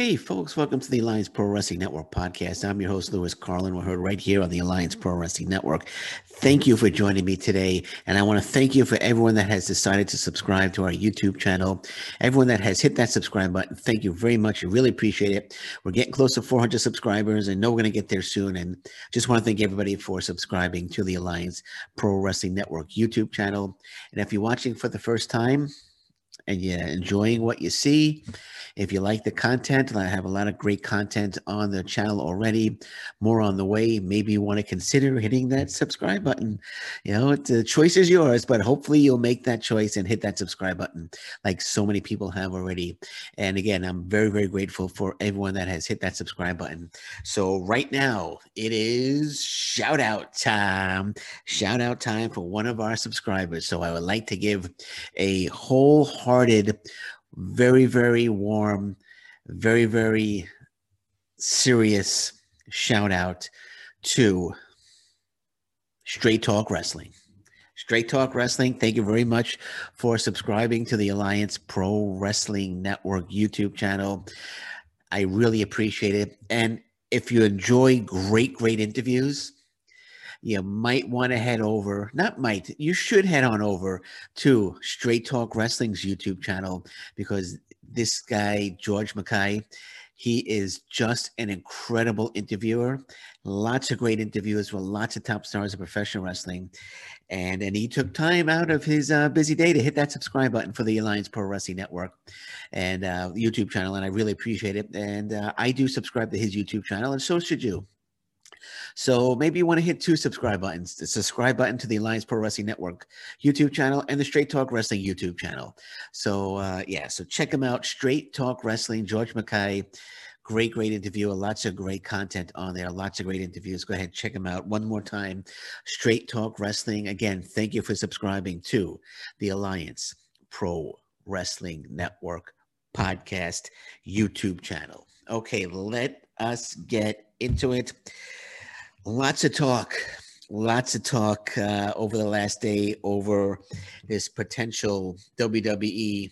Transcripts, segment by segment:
Hey, folks, welcome to the Alliance Pro Wrestling Network podcast. I'm your host, Lewis Carlin. We're heard right here on the Alliance Pro Wrestling Network. Thank you for joining me today. And I want to thank you for everyone that has decided to subscribe to our YouTube channel, everyone that has hit that subscribe button. Thank you very much. I really appreciate it. We're getting close to 400 subscribers and know we're going to get there soon. And just want to thank everybody for subscribing to the Alliance Pro Wrestling Network YouTube channel. And if you're watching for the first time, and you're enjoying what you see, if you like the content, I have a lot of great content on the channel already, more on the way. Maybe you want to consider hitting that subscribe button. You know, the choice is yours, but hopefully you'll make that choice and hit that subscribe button like so many people have already. And again, I'm very, very grateful for everyone that has hit that subscribe button. So right now it is shout out time. Shout out time for one of our subscribers. So I would like to give a wholehearted very, very warm, very, very serious shout out to Straight Talk Wrestling. Straight Talk Wrestling, thank you very much for subscribing to the Alliance Pro Wrestling Network YouTube channel. I really appreciate it. And if you enjoy great, great interviews, you might want to head over, not might, you should head on over to Straight Talk Wrestling's YouTube channel because this guy, George McKay, he is just an incredible interviewer. Lots of great interviews with lots of top stars of professional wrestling. And, and he took time out of his uh, busy day to hit that subscribe button for the Alliance Pro Wrestling Network and uh, YouTube channel. And I really appreciate it. And uh, I do subscribe to his YouTube channel, and so should you. So maybe you want to hit two subscribe buttons the subscribe button to the Alliance Pro Wrestling Network YouTube channel and the Straight Talk Wrestling YouTube channel. So, uh, yeah, so check them out. Straight Talk Wrestling, George McKay. Great, great interview. Lots of great content on there. Lots of great interviews. Go ahead, check them out one more time. Straight Talk Wrestling. Again, thank you for subscribing to the Alliance Pro Wrestling Network podcast YouTube channel. Okay, let us get into it lots of talk lots of talk uh, over the last day over this potential WWE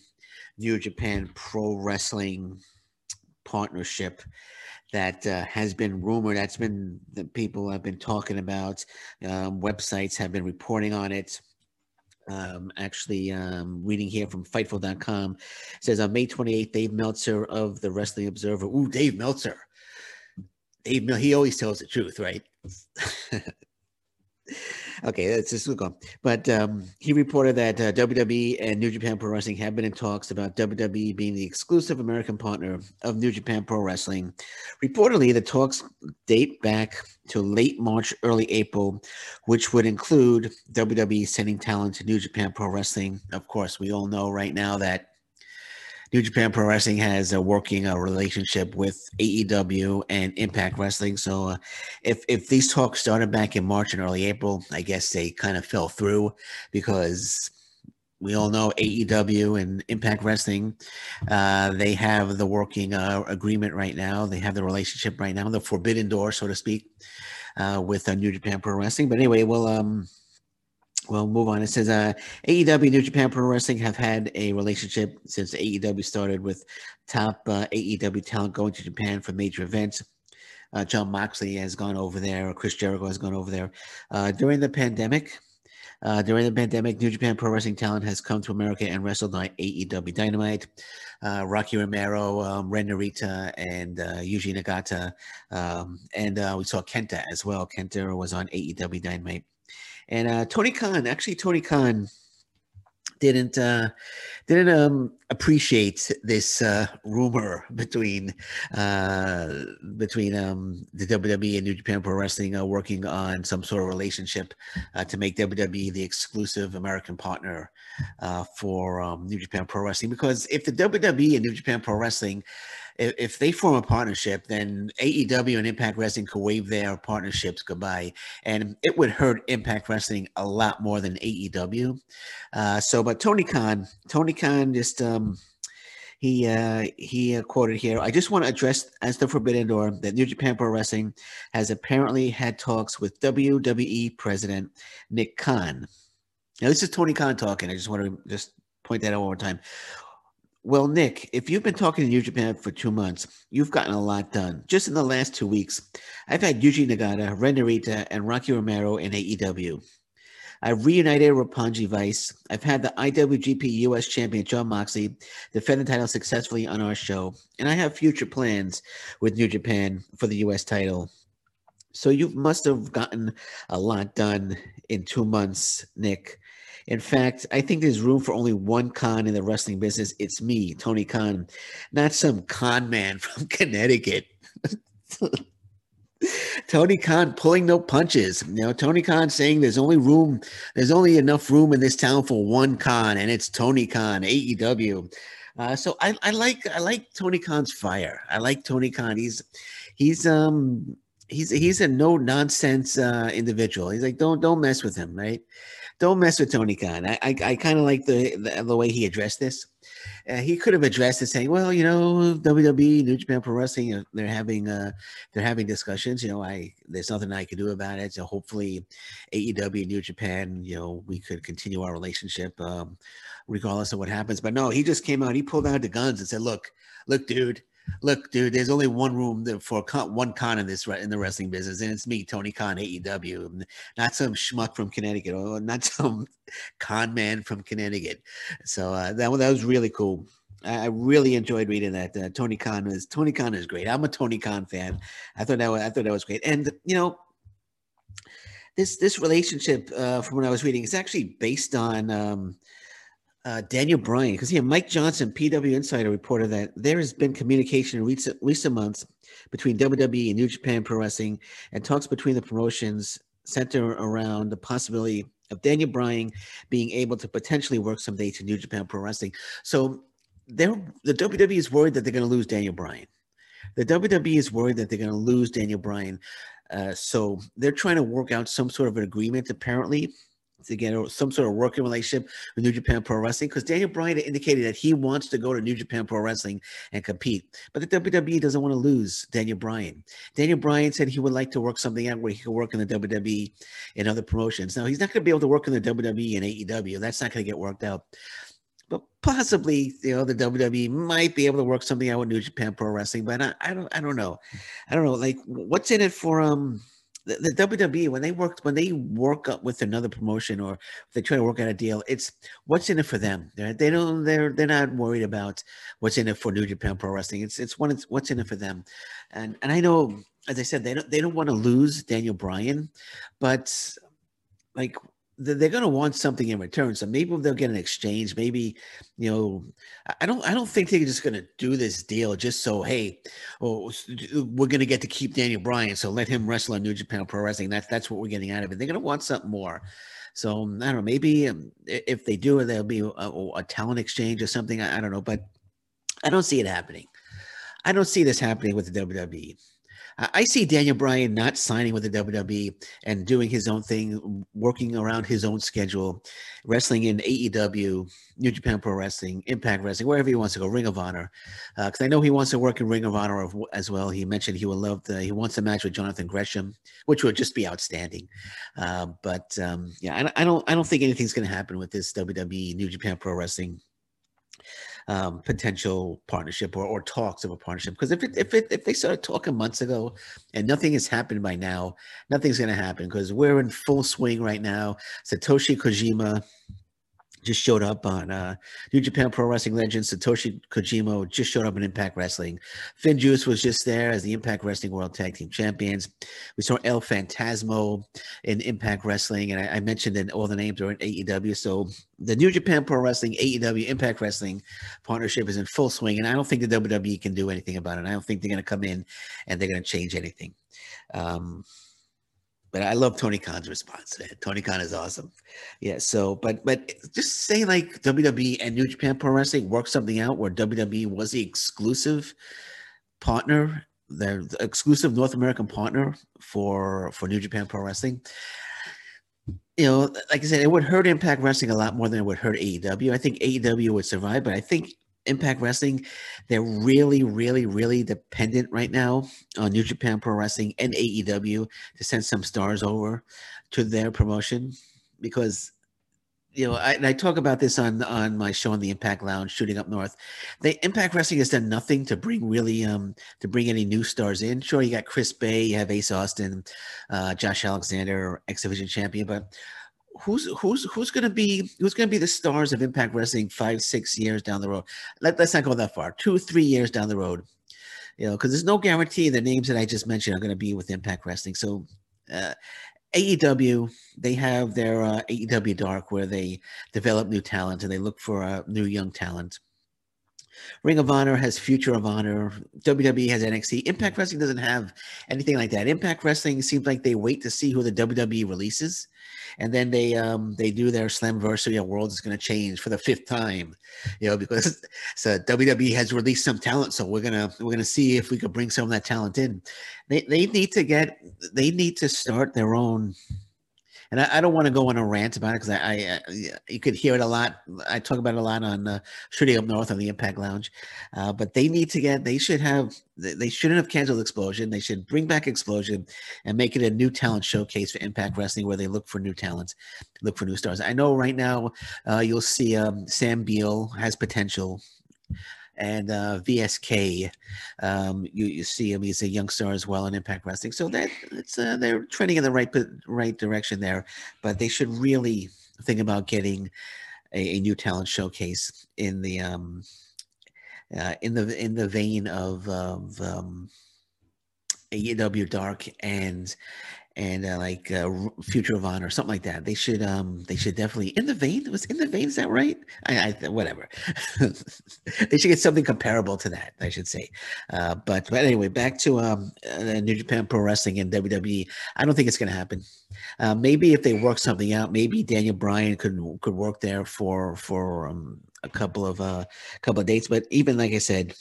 New Japan Pro Wrestling partnership that uh, has been rumored. That's been the people have been talking about. Um, websites have been reporting on it. Um, actually, um, reading here from Fightful.com says on May 28th, Dave Meltzer of the Wrestling Observer. Ooh, Dave Meltzer. Dave, he always tells the truth, right? okay, let's just look on. But um, he reported that uh, WWE and New Japan Pro Wrestling have been in talks about WWE being the exclusive American partner of New Japan Pro Wrestling. Reportedly, the talks date back to late March, early April, which would include WWE sending talent to New Japan Pro Wrestling. Of course, we all know right now that New Japan Pro Wrestling has a working uh, relationship with AEW and Impact Wrestling. So, uh, if if these talks started back in March and early April, I guess they kind of fell through because we all know AEW and Impact Wrestling. Uh, they have the working uh, agreement right now. They have the relationship right now, the forbidden door, so to speak, uh, with uh, New Japan Pro Wrestling. But anyway, well, um, well, move on. It says uh, AEW New Japan Pro Wrestling have had a relationship since AEW started with top uh, AEW talent going to Japan for major events. Uh, Jon Moxley has gone over there, or Chris Jericho has gone over there. Uh, during the pandemic, uh, during the pandemic, New Japan Pro Wrestling talent has come to America and wrestled on AEW Dynamite. Uh, Rocky Romero, um, Ren Narita, and uh, Yuji Nagata. Um, and uh, we saw Kenta as well. Kenta was on AEW Dynamite. And uh, Tony Khan, actually, Tony Khan didn't uh, didn't um, appreciate this uh, rumor between uh, between um, the WWE and New Japan Pro Wrestling uh, working on some sort of relationship uh, to make WWE the exclusive American partner uh, for um, New Japan Pro Wrestling. Because if the WWE and New Japan Pro Wrestling if, if they form a partnership, then AEW and Impact Wrestling could waive their partnerships goodbye, and it would hurt Impact Wrestling a lot more than AEW. Uh, so, but Tony Khan, Tony Khan just um, he uh, he uh, quoted here. I just want to address as the Forbidden Door that New Japan Pro Wrestling has apparently had talks with WWE President Nick Khan. Now, this is Tony Khan talking. I just want to just point that out one more time Well, Nick, if you've been talking to New Japan for two months, you've gotten a lot done. Just in the last two weeks, I've had Yuji Nagata, Ren Narita, and Rocky Romero in AEW. I've reunited Roppongi Vice. I've had the IWGP US champion Jon Moxley defend the title successfully on our show. And I have future plans with New Japan for the US title. So you must have gotten a lot done in two months, Nick. In fact, I think there's room for only one con in the wrestling business. It's me, Tony Khan, not some con man from Connecticut. Tony Khan pulling no punches. You know, Tony Khan saying there's only room, there's only enough room in this town for one con, and it's Tony Khan, AEW. Uh, so I, I like I like Tony Khan's fire. I like Tony Khan. He's he's um he's he's a no nonsense uh, individual. He's like don't don't mess with him, right? Don't mess with Tony Khan. I I, I kind of like the, the, the way he addressed this. Uh, he could have addressed it saying, "Well, you know, WWE, New Japan Pro Wrestling, they're having uh, they're having discussions. You know, I there's nothing I can do about it. So hopefully, AEW, New Japan, you know, we could continue our relationship um, regardless of what happens." But no, he just came out. He pulled out the guns and said, "Look, look, dude." Look, dude, there's only one room for con, one con in this in the wrestling business, and it's me, Tony Khan, AEW, not some schmuck from Connecticut, or not some con man from Connecticut. So uh, that that was really cool. I really enjoyed reading that. Uh, Tony Khan is Tony Khan is great. I'm a Tony Khan fan. I thought that was, I thought that was great, and you know. This, this relationship, uh, from what I was reading, is actually based on um, uh, Daniel Bryan, because yeah, Mike Johnson, PW Insider, reported that there has been communication in recent, recent months between WWE and New Japan Pro Wrestling, and talks between the promotions center around the possibility of Daniel Bryan being able to potentially work someday to New Japan Pro Wrestling. So the WWE is worried that they're going to lose Daniel Bryan. The WWE is worried that they're going to lose Daniel Bryan. Uh, so they're trying to work out some sort of an agreement, apparently, to get some sort of working relationship with New Japan Pro Wrestling because Daniel Bryan indicated that he wants to go to New Japan Pro Wrestling and compete. But the WWE doesn't want to lose Daniel Bryan. Daniel Bryan said he would like to work something out where he could work in the WWE and other promotions. Now, he's not going to be able to work in the WWE and AEW. That's not going to get worked out. But possibly, you know, the WWE might be able to work something out with New Japan Pro Wrestling. But I, I don't, I don't know. I don't know. Like, what's in it for um the, the WWE when they work when they work up with another promotion or they try to work out a deal, it's what's in it for them. They're, they don't they're they're not worried about what's in it for New Japan Pro Wrestling. It's it's what it's what's in it for them, and and I know as I said they don't they don't want to lose Daniel Bryan, but like they're going to want something in return. So maybe they'll get an exchange. Maybe, you know, I don't, I don't think they're just going to do this deal just so, hey, oh, we're going to get to keep Daniel Bryan. So let him wrestle on New Japan Pro Wrestling. That's, that's what we're getting out of it. They're going to want something more. So I don't know. Maybe um, if they do there'll be a, a talent exchange or something. I, I don't know, but I don't see it happening. I don't see this happening with the WWE. I see Daniel Bryan not signing with the WWE and doing his own thing, working around his own schedule, wrestling in AEW, New Japan Pro Wrestling, Impact Wrestling, wherever he wants to go, Ring of Honor. Because uh, I know he wants to work in Ring of Honor as well. He mentioned he would love the, he wants a match with Jonathan Gresham, which would just be outstanding. Uh, but um, yeah, I, I, don't, I don't think anything's going to happen with this WWE New Japan Pro Wrestling um, potential partnership or, or talks of a partnership. Because if it, if it, if they started talking months ago and nothing has happened by now, nothing's going to happen because we're in full swing right now. Satoshi Kojima just showed up on uh, New Japan Pro Wrestling legend Satoshi Kojima just showed up in Impact Wrestling. FinJuice was just there as the Impact Wrestling World Tag Team Champions. We saw El Phantasmo in Impact Wrestling, and I, I mentioned that all the names are in AEW. So the New Japan Pro Wrestling, AEW, Impact Wrestling partnership is in full swing, and I don't think the WWE can do anything about it. I don't think they're going to come in and they're going to change anything. Um, but I love Tony Khan's response. Man. Tony Khan is awesome. Yeah. So, but but just say like WWE and New Japan Pro Wrestling work something out where WWE was the exclusive partner, the, exclusive North American partner for for New Japan Pro Wrestling. You know, like I said, it would hurt Impact Wrestling a lot more than it would hurt AEW. I think AEW would survive, but I think Impact Wrestling, they're really, really, really dependent right now on New Japan Pro Wrestling and AEW to send some stars over to their promotion because you know, I, I talk about this on on my show on the Impact Lounge, Shooting Up North. The Impact Wrestling has done nothing to bring really um to bring any new stars in. Sure, you got Chris Bey, you have Ace Austin, uh, Josh Alexander, X Division champion, but who's who's who's to be who's to be the stars of Impact Wrestling five six years down the road? Let, let's not go that far. Two three years down the road, you know, because there's no guarantee the names that I just mentioned are to be with Impact Wrestling. So. Uh, AEW, they have their uh, AEW Dark where they develop new talent and they look for uh, new young talent. Ring of Honor has Future of Honor. WWE has NXT. Impact Wrestling doesn't have anything like that. Impact Wrestling seems like they wait to see who the WWE releases, and then they um they do their Slamversary. World is going to change for the fifth time, you know, because so WWE has released some talent, so we're gonna we're gonna see if we could bring some of that talent in. They they need to get they need to start their own and I, I don't want to go on a rant about it because I, I, you could hear it a lot. I talk about it a lot on uh, Shooting Up North on the Impact Lounge, uh, but they need to get. They should have. They shouldn't have canceled Explosion. They should bring back Explosion and make it a new talent showcase for Impact Wrestling, where they look for new talents, look for new stars. I know right now uh, you'll see um, Sam Beale has potential and uh, VSK. Um, you, you see him; he's a young star as well in Impact Wrestling. So that it's uh, they're trending in the right right direction there. But they should really think about getting a, a new talent showcase in the um, uh, in the in the vein of, of um, AEW Dark and and uh, like uh, Future of Honor or something like that. They should um they should definitely in the vein was in the vein is that right? I, I whatever. they should get something comparable to that. I should say. Uh, but but anyway, back to um uh, New Japan Pro Wrestling and WWE. I don't think it's to happen. Uh, maybe if they work something out, maybe Daniel Bryan could could work there for for um, a couple of uh couple of dates. But even like I said,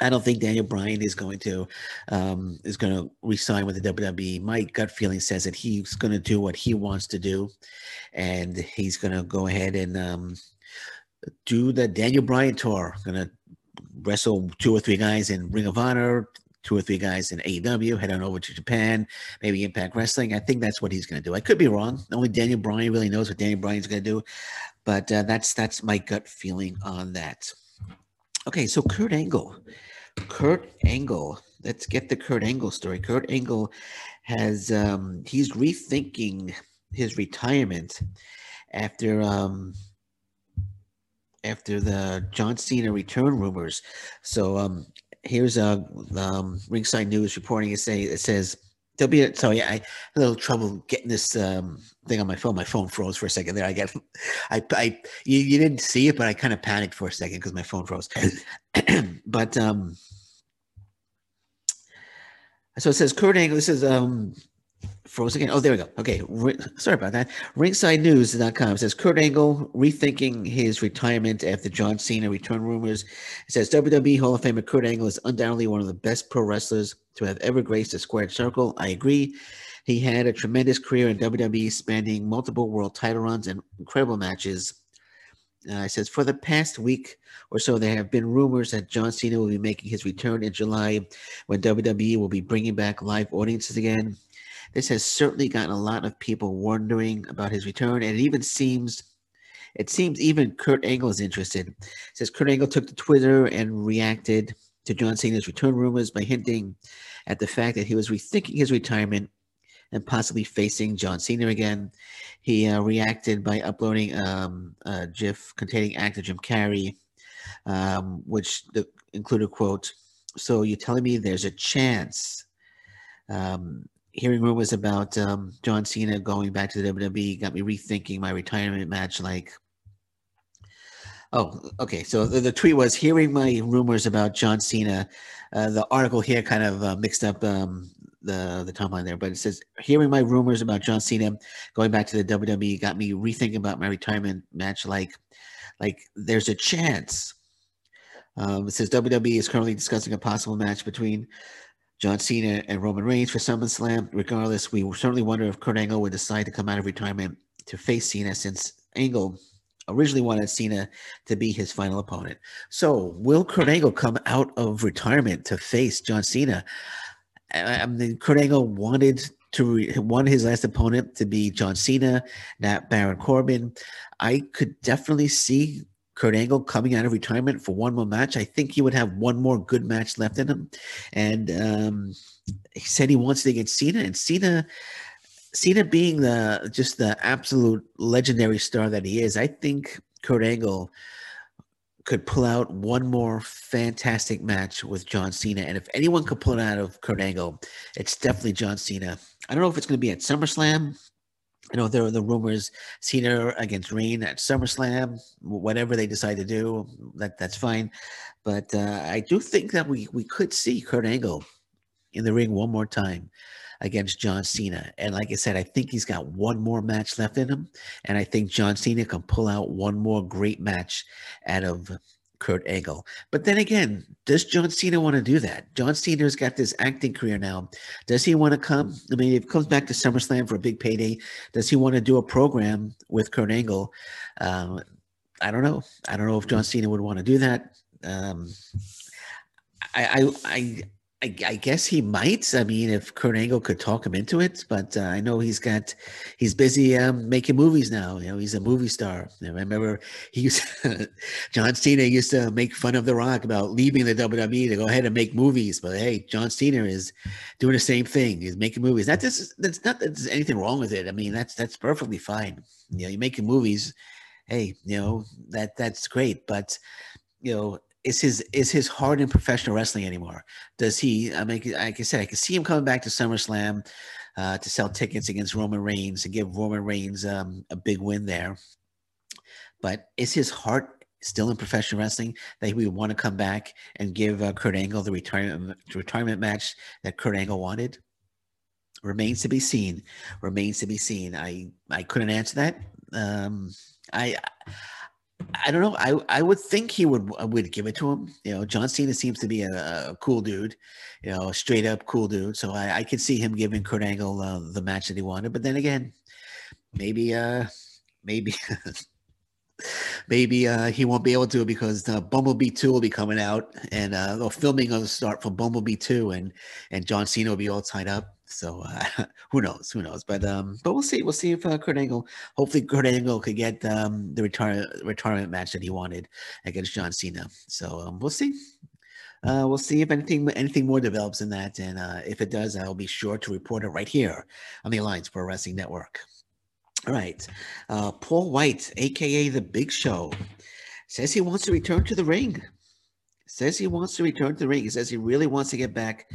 I don't think Daniel Bryan is going to um, is going to resign with the WWE. My gut feeling says that he's going to do what he wants to do, and he's going to go ahead and um, do the Daniel Bryan tour. Going to wrestle two or three guys in Ring of Honor, two or three guys in AEW, head on over to Japan, maybe Impact Wrestling. I think that's what he's going to do. I could be wrong. Only Daniel Bryan really knows what Daniel Bryan's going to do, but uh, that's that's my gut feeling on that. Okay, so Kurt Angle. Kurt Angle. Let's get the Kurt Angle story. Kurt Angle has um he's rethinking his retirement after um after the John Cena return rumors. So um here's a uh, um, ringside news reporting it say it says there'll be a, sorry I had a little trouble getting this um, thing on my phone. My phone froze for a second there. I get I I you, you didn't see it, but I kind of panicked for a second because my phone froze. but um so it says Kurt Angle. This is um froze again. Oh, there we go. Okay, sorry about that. RingsideNews.com says Kurt Angle rethinking his retirement after John Cena return rumors. It says WWE Hall of Famer Kurt Angle is undoubtedly one of the best pro wrestlers to have ever graced a squared circle. I agree. He had a tremendous career in WWE, spanning multiple world title runs and incredible matches. Uh, it says for the past week or so, there have been rumors that John Cena will be making his return in July, when WWE will be bringing back live audiences again. This has certainly gotten a lot of people wondering about his return, and it even seems it seems even Kurt Angle is interested. It says Kurt Angle took to Twitter and reacted to John Cena's return rumors by hinting at the fact that he was rethinking his retirement and possibly facing John Cena again. He uh, reacted by uploading um, a GIF containing actor Jim Carrey, um, which the, included quote, "So you're telling me there's a chance?" Um, hearing rumors about um, John Cena going back to the WWE got me rethinking my retirement match. Like, oh, okay. So the, the tweet was hearing my rumors about John Cena. Uh, the article here kind of uh, mixed up um, the the timeline there, but it says hearing my rumors about John Cena going back to the WWE got me rethinking about my retirement match. Like, like there's a chance. Um, it says WWE is currently discussing a possible match between John Cena and Roman Reigns for SummerSlam. Regardless, we certainly wonder if Kurt Angle would decide to come out of retirement to face Cena since Angle originally wanted Cena to be his final opponent. So, will Kurt Angle come out of retirement to face John Cena? I mean, Kurt Angle wanted to one his last opponent to be John Cena, not Baron Corbin. I could definitely see Kurt Angle coming out of retirement for one more match. I think he would have one more good match left in him. And um, he said he wants to get Cena, and Cena, Cena being the just the absolute legendary star that he is, I think Kurt Angle could pull out one more fantastic match with John Cena. And if anyone could pull it out of Kurt Angle, it's definitely John Cena. I don't know if it's going to be at SummerSlam. I know there are the rumors Cena against Reign at SummerSlam, whatever they decide to do, that that's fine. But uh, I do think that we we could see Kurt Angle in the ring one more time against John Cena. And like I said, I think he's got one more match left in him. And I think John Cena can pull out one more great match out of Kurt Angle. But then again, does John Cena want to do that? John Cena's got this acting career now. Does he want to come? I mean, if he comes back to SummerSlam for a big payday, does he want to do a program with Kurt Angle? Um, I don't know. I don't know if John Cena would want to do that. Um, I, I, I I, I, guess he might. I mean, if Kurt Angle could talk him into it, but uh, I know he's got he's busy um, making movies now. You know, he's a movie star. I remember he used John Cena used to make fun of The Rock about leaving the WWE to go ahead and make movies. But hey, John Cena is doing the same thing. He's making movies. That is that's not that there's anything wrong with it. I mean, that's that's perfectly fine. You know, you're making movies. Hey, you know that that's great. But you know is his is his heart in professional wrestling anymore? Does he? I mean, like I said, I can see him coming back to SummerSlam uh, to sell tickets against Roman Reigns and give Roman Reigns um, a big win there. But is his heart still in professional wrestling that he would want to come back and give uh, Kurt Angle the retirement retirement match that Kurt Angle wanted? Remains to be seen. Remains to be seen. I I couldn't answer that. Um, I I don't know. I I would think he would uh, would give it to him. You know, John Cena seems to be a, a cool dude. You know, straight up cool dude. So I, I could see him giving Kurt Angle uh, the match that he wanted. But then again, maybe uh maybe maybe uh, he won't be able to because uh, Bumblebee Two will be coming out, and uh, the filming will start for Bumblebee Two, and and John Cena will be all tied up. So uh, who knows? Who knows? But um, but we'll see. We'll see if uh, Kurt Angle. Hopefully, Kurt Angle could get um, the retire retirement match that he wanted against John Cena. So um, we'll see. Uh, we'll see if anything anything more develops in that, and uh, if it does, I'll be sure to report it right here on the Alliance Pro Wrestling Network. All right, uh, Paul White, aka the Big Show, says he wants to return to the ring. Says he wants to return to the ring. He says he really wants to get back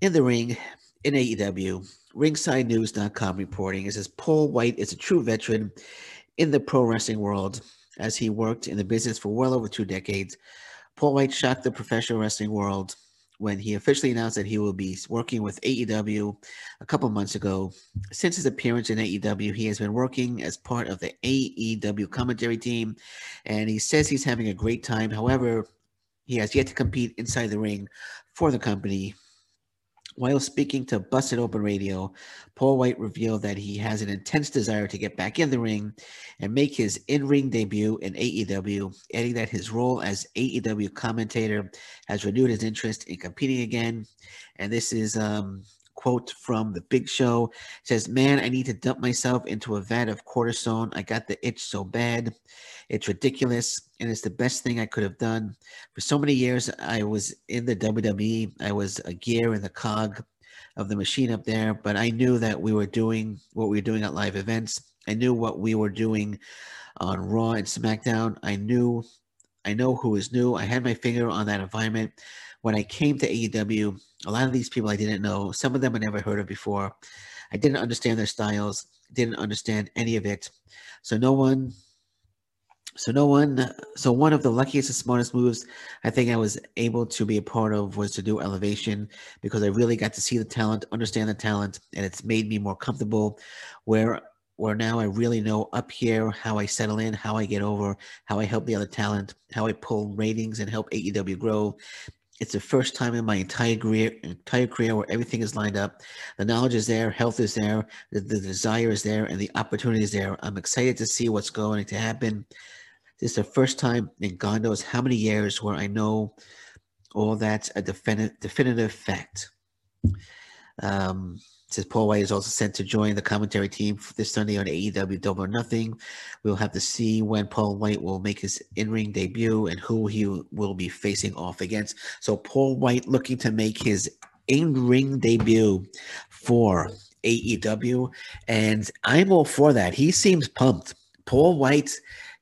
in the ring in AEW, ringsidenews.com reporting. It says Paul White is a true veteran in the pro wrestling world as he worked in the business for well over two decades. Paul White shocked the professional wrestling world when he officially announced that he will be working with AEW a couple months ago. Since his appearance in AEW, he has been working as part of the AEW commentary team, and he says he's having a great time. However, he has yet to compete inside the ring for the company while speaking to Busted Open Radio, Paul White revealed that he has an intense desire to get back in the ring and make his in ring debut in AEW, adding that his role as AEW commentator has renewed his interest in competing again. And this is um, quote from the big show. It says man i need to dump myself into a vat of cortisone. I got the itch so bad. It's ridiculous and it's the best thing i could have done. For so many years i was in the wwe i was a gear in the cog of the machine up there but i knew that we were doing what we were doing at live events. I knew what we were doing on raw and smackdown. I knew i know who is new. I had my finger on that environment. When I came to AEW, a lot of these people I didn't know. Some of them I never heard of before. I didn't understand their styles, didn't understand any of it. So no one so no one so one of the luckiest and smartest moves I think I was able to be a part of was to do elevation because I really got to see the talent, understand the talent, and it's made me more comfortable where where now I really know up here how I settle in, how I get over, how I help the other talent, how I pull ratings and help AEW grow. It's the first time in my entire career, entire career where everything is lined up. The knowledge is there, health is there, the, the desire is there, and the opportunity is there. I'm excited to see what's going to happen. This is the first time in God knows how many years where I know all that's a definitive, definitive fact. Um, says Paul White is also set to join the commentary team this Sunday on AEW Double or Nothing. We'll have to see when Paul White will make his in-ring debut and who he will be facing off against. So Paul White looking to make his in-ring debut for AEW, and I'm all for that. He seems pumped. Paul White,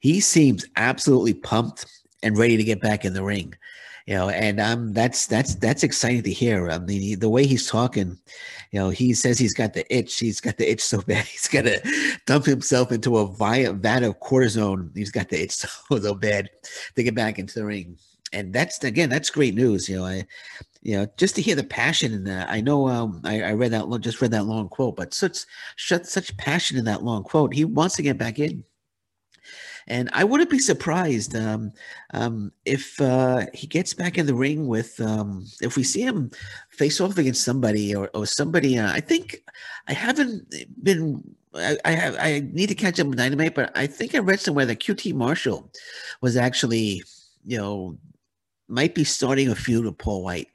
he seems absolutely pumped and ready to get back in the ring you know, and um, that's that's that's exciting to hear. I mean, the way he's talking, you know, he says he's got the itch. He's got the itch so bad he's to dump himself into a vat of cortisone. He's got the itch so, so bad to get back into the ring, and that's again, that's great news. You know, I, you know, just to hear the passion in that. I know um, I, I read that just read that long quote, but such such such passion in that long quote. He wants to get back in. And I wouldn't be surprised um, um, if uh, he gets back in the ring with, um, if we see him face off against somebody or, or somebody. Uh, I think I haven't been. I, I have. I need to catch up with Dynamite, but I think I read somewhere that QT Marshall was actually, you know, might be starting a feud with Paul White.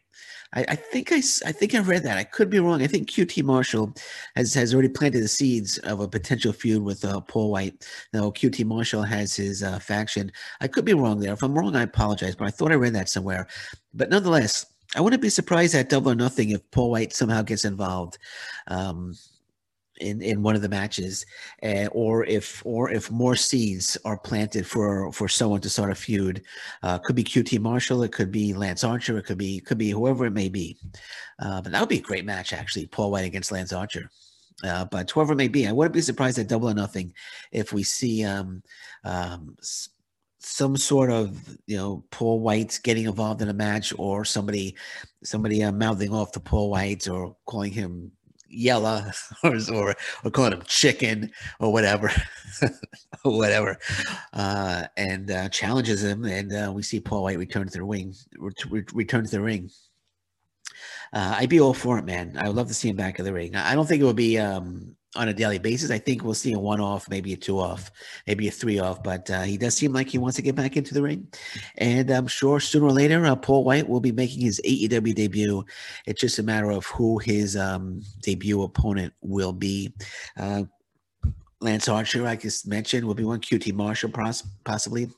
I, I, think I, I think I read that. I could be wrong. I think QT Marshall has, has already planted the seeds of a potential feud with uh, Paul White. Now QT Marshall has his uh, faction. I could be wrong there. If I'm wrong, I apologize. But I thought I read that somewhere. But nonetheless, I wouldn't be surprised at Double or Nothing if Paul White somehow gets involved. Um, in in one of the matches, uh, or if or if more seeds are planted for for someone to start a feud. Uh, could be QT Marshall, it could be Lance Archer, it could be could be whoever it may be. Uh, but that would be a great match, actually. Paul White against Lance Archer. Uh, but whoever it may be, I wouldn't be surprised at Double or Nothing if we see um, um, some sort of you know Paul White getting involved in a match, or somebody somebody uh, mouthing off to Paul White or calling him yella or, or, or calling him chicken or whatever, whatever, uh, and uh, challenges him. And uh, we see Paul White return to the ring, re- return to the ring. Uh, I'd be all for it, man. I would love to see him back in the ring. I don't think it would be um, on a daily basis. I think we'll see a one off, maybe a two off, maybe a three off. But uh, he does seem like he wants to get back into the ring, and I'm sure sooner or later, uh, Paul White will be making his AEW debut. It's just a matter of who his um, debut opponent will be. Uh, Lance Archer, I just mentioned, will be one. QT Marshall, possibly.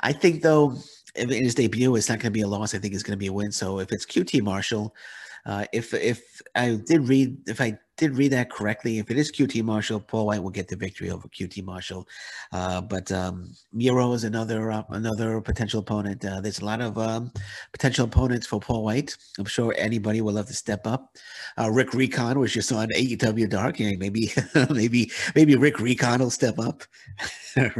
I think though, in his debut, it's not going to be a loss. I think it's going to be a win. So if it's QT Marshall, uh, if if I did read if I did read that correctly, if it is QT Marshall, Paul White will get the victory over QT Marshall. Uh, but um, Miro is another uh, another potential opponent. Uh, there's a lot of um, potential opponents for Paul White. I'm sure anybody will love to step up. Uh, Rick Recon was just on AEW Dark. Yeah, maybe maybe maybe Rick Recon will step up.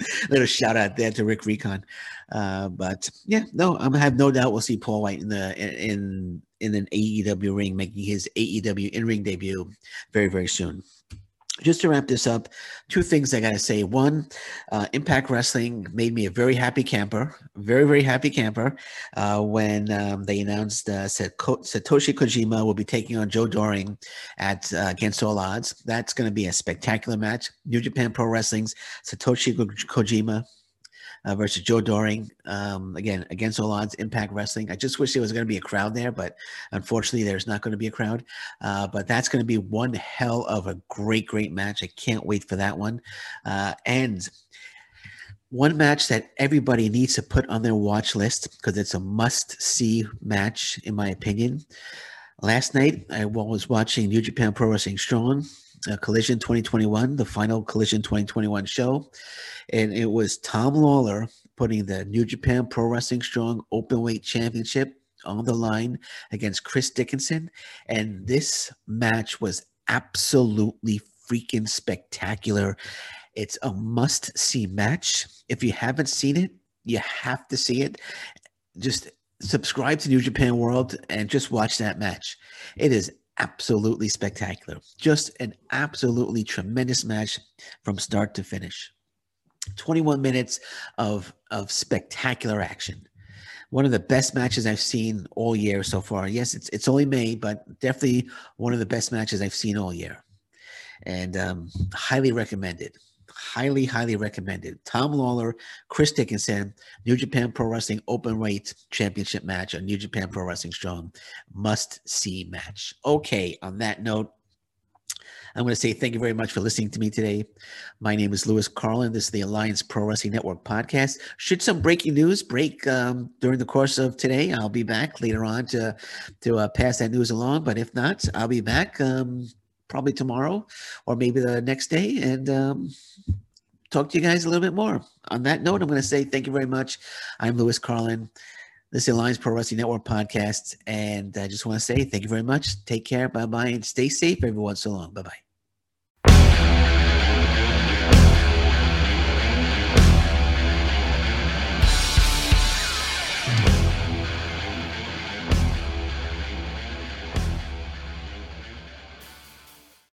Little shout out there to Rick Recon. Uh, but yeah, no, I have no doubt we'll see Paul White in the in in an AEW ring, making his AEW in ring debut very very soon just to wrap this up, two things I got to say. One, uh, Impact Wrestling made me a very happy camper, very, very happy camper uh, when um, they announced uh, Satoshi Kojima will be taking on Joe Doering at uh, Against All Odds. That's going to be a spectacular match. New Japan Pro Wrestling's Satoshi Kojima uh, versus Joe Doering. Um, again, against all odds, Impact Wrestling. I just wish there was going to be a crowd there, but unfortunately, there's not going to be a crowd. Uh, but that's going to be one hell of a great, great match. I can't wait for that one. Uh, and one match that everybody needs to put on their watch list because it's a must see match, in my opinion. Last night, I was watching New Japan Pro Wrestling Strong, uh, Collision 2021, the final Collision 2021 show and it was Tom Lawlor putting the New Japan Pro Wrestling Strong Openweight Championship on the line against Chris Dickinson, and this match was absolutely freaking spectacular. It's a must-see match. If you haven't seen it, you have to see it. Just subscribe to New Japan World and just watch that match. It is absolutely spectacular. Just an absolutely tremendous match from start to finish. 21 minutes of of spectacular action. One of the best matches I've seen all year so far. Yes, it's it's only May, but definitely one of the best matches I've seen all year, and um, highly recommended. Highly, highly recommended. Tom Lawlor, Chris Dickinson, New Japan Pro Wrestling Open Weight Championship match on New Japan Pro Wrestling Strong. Must see match. Okay, on that note, I'm going to say thank you very much for listening to me today. My name is Lewis Carlin. This is the Alliance Pro Wrestling Network podcast. Should some breaking news break um, during the course of today, I'll be back later on to to uh, pass that news along. But if not, I'll be back um, probably tomorrow or maybe the next day and um, talk to you guys a little bit more. On that note, I'm going to say thank you very much. I'm Lewis Carlin. This is Alliance Pro Wrestling Network podcast. And I just want to say thank you very much. Take care. Bye bye. And stay safe, everyone. So long. Bye bye.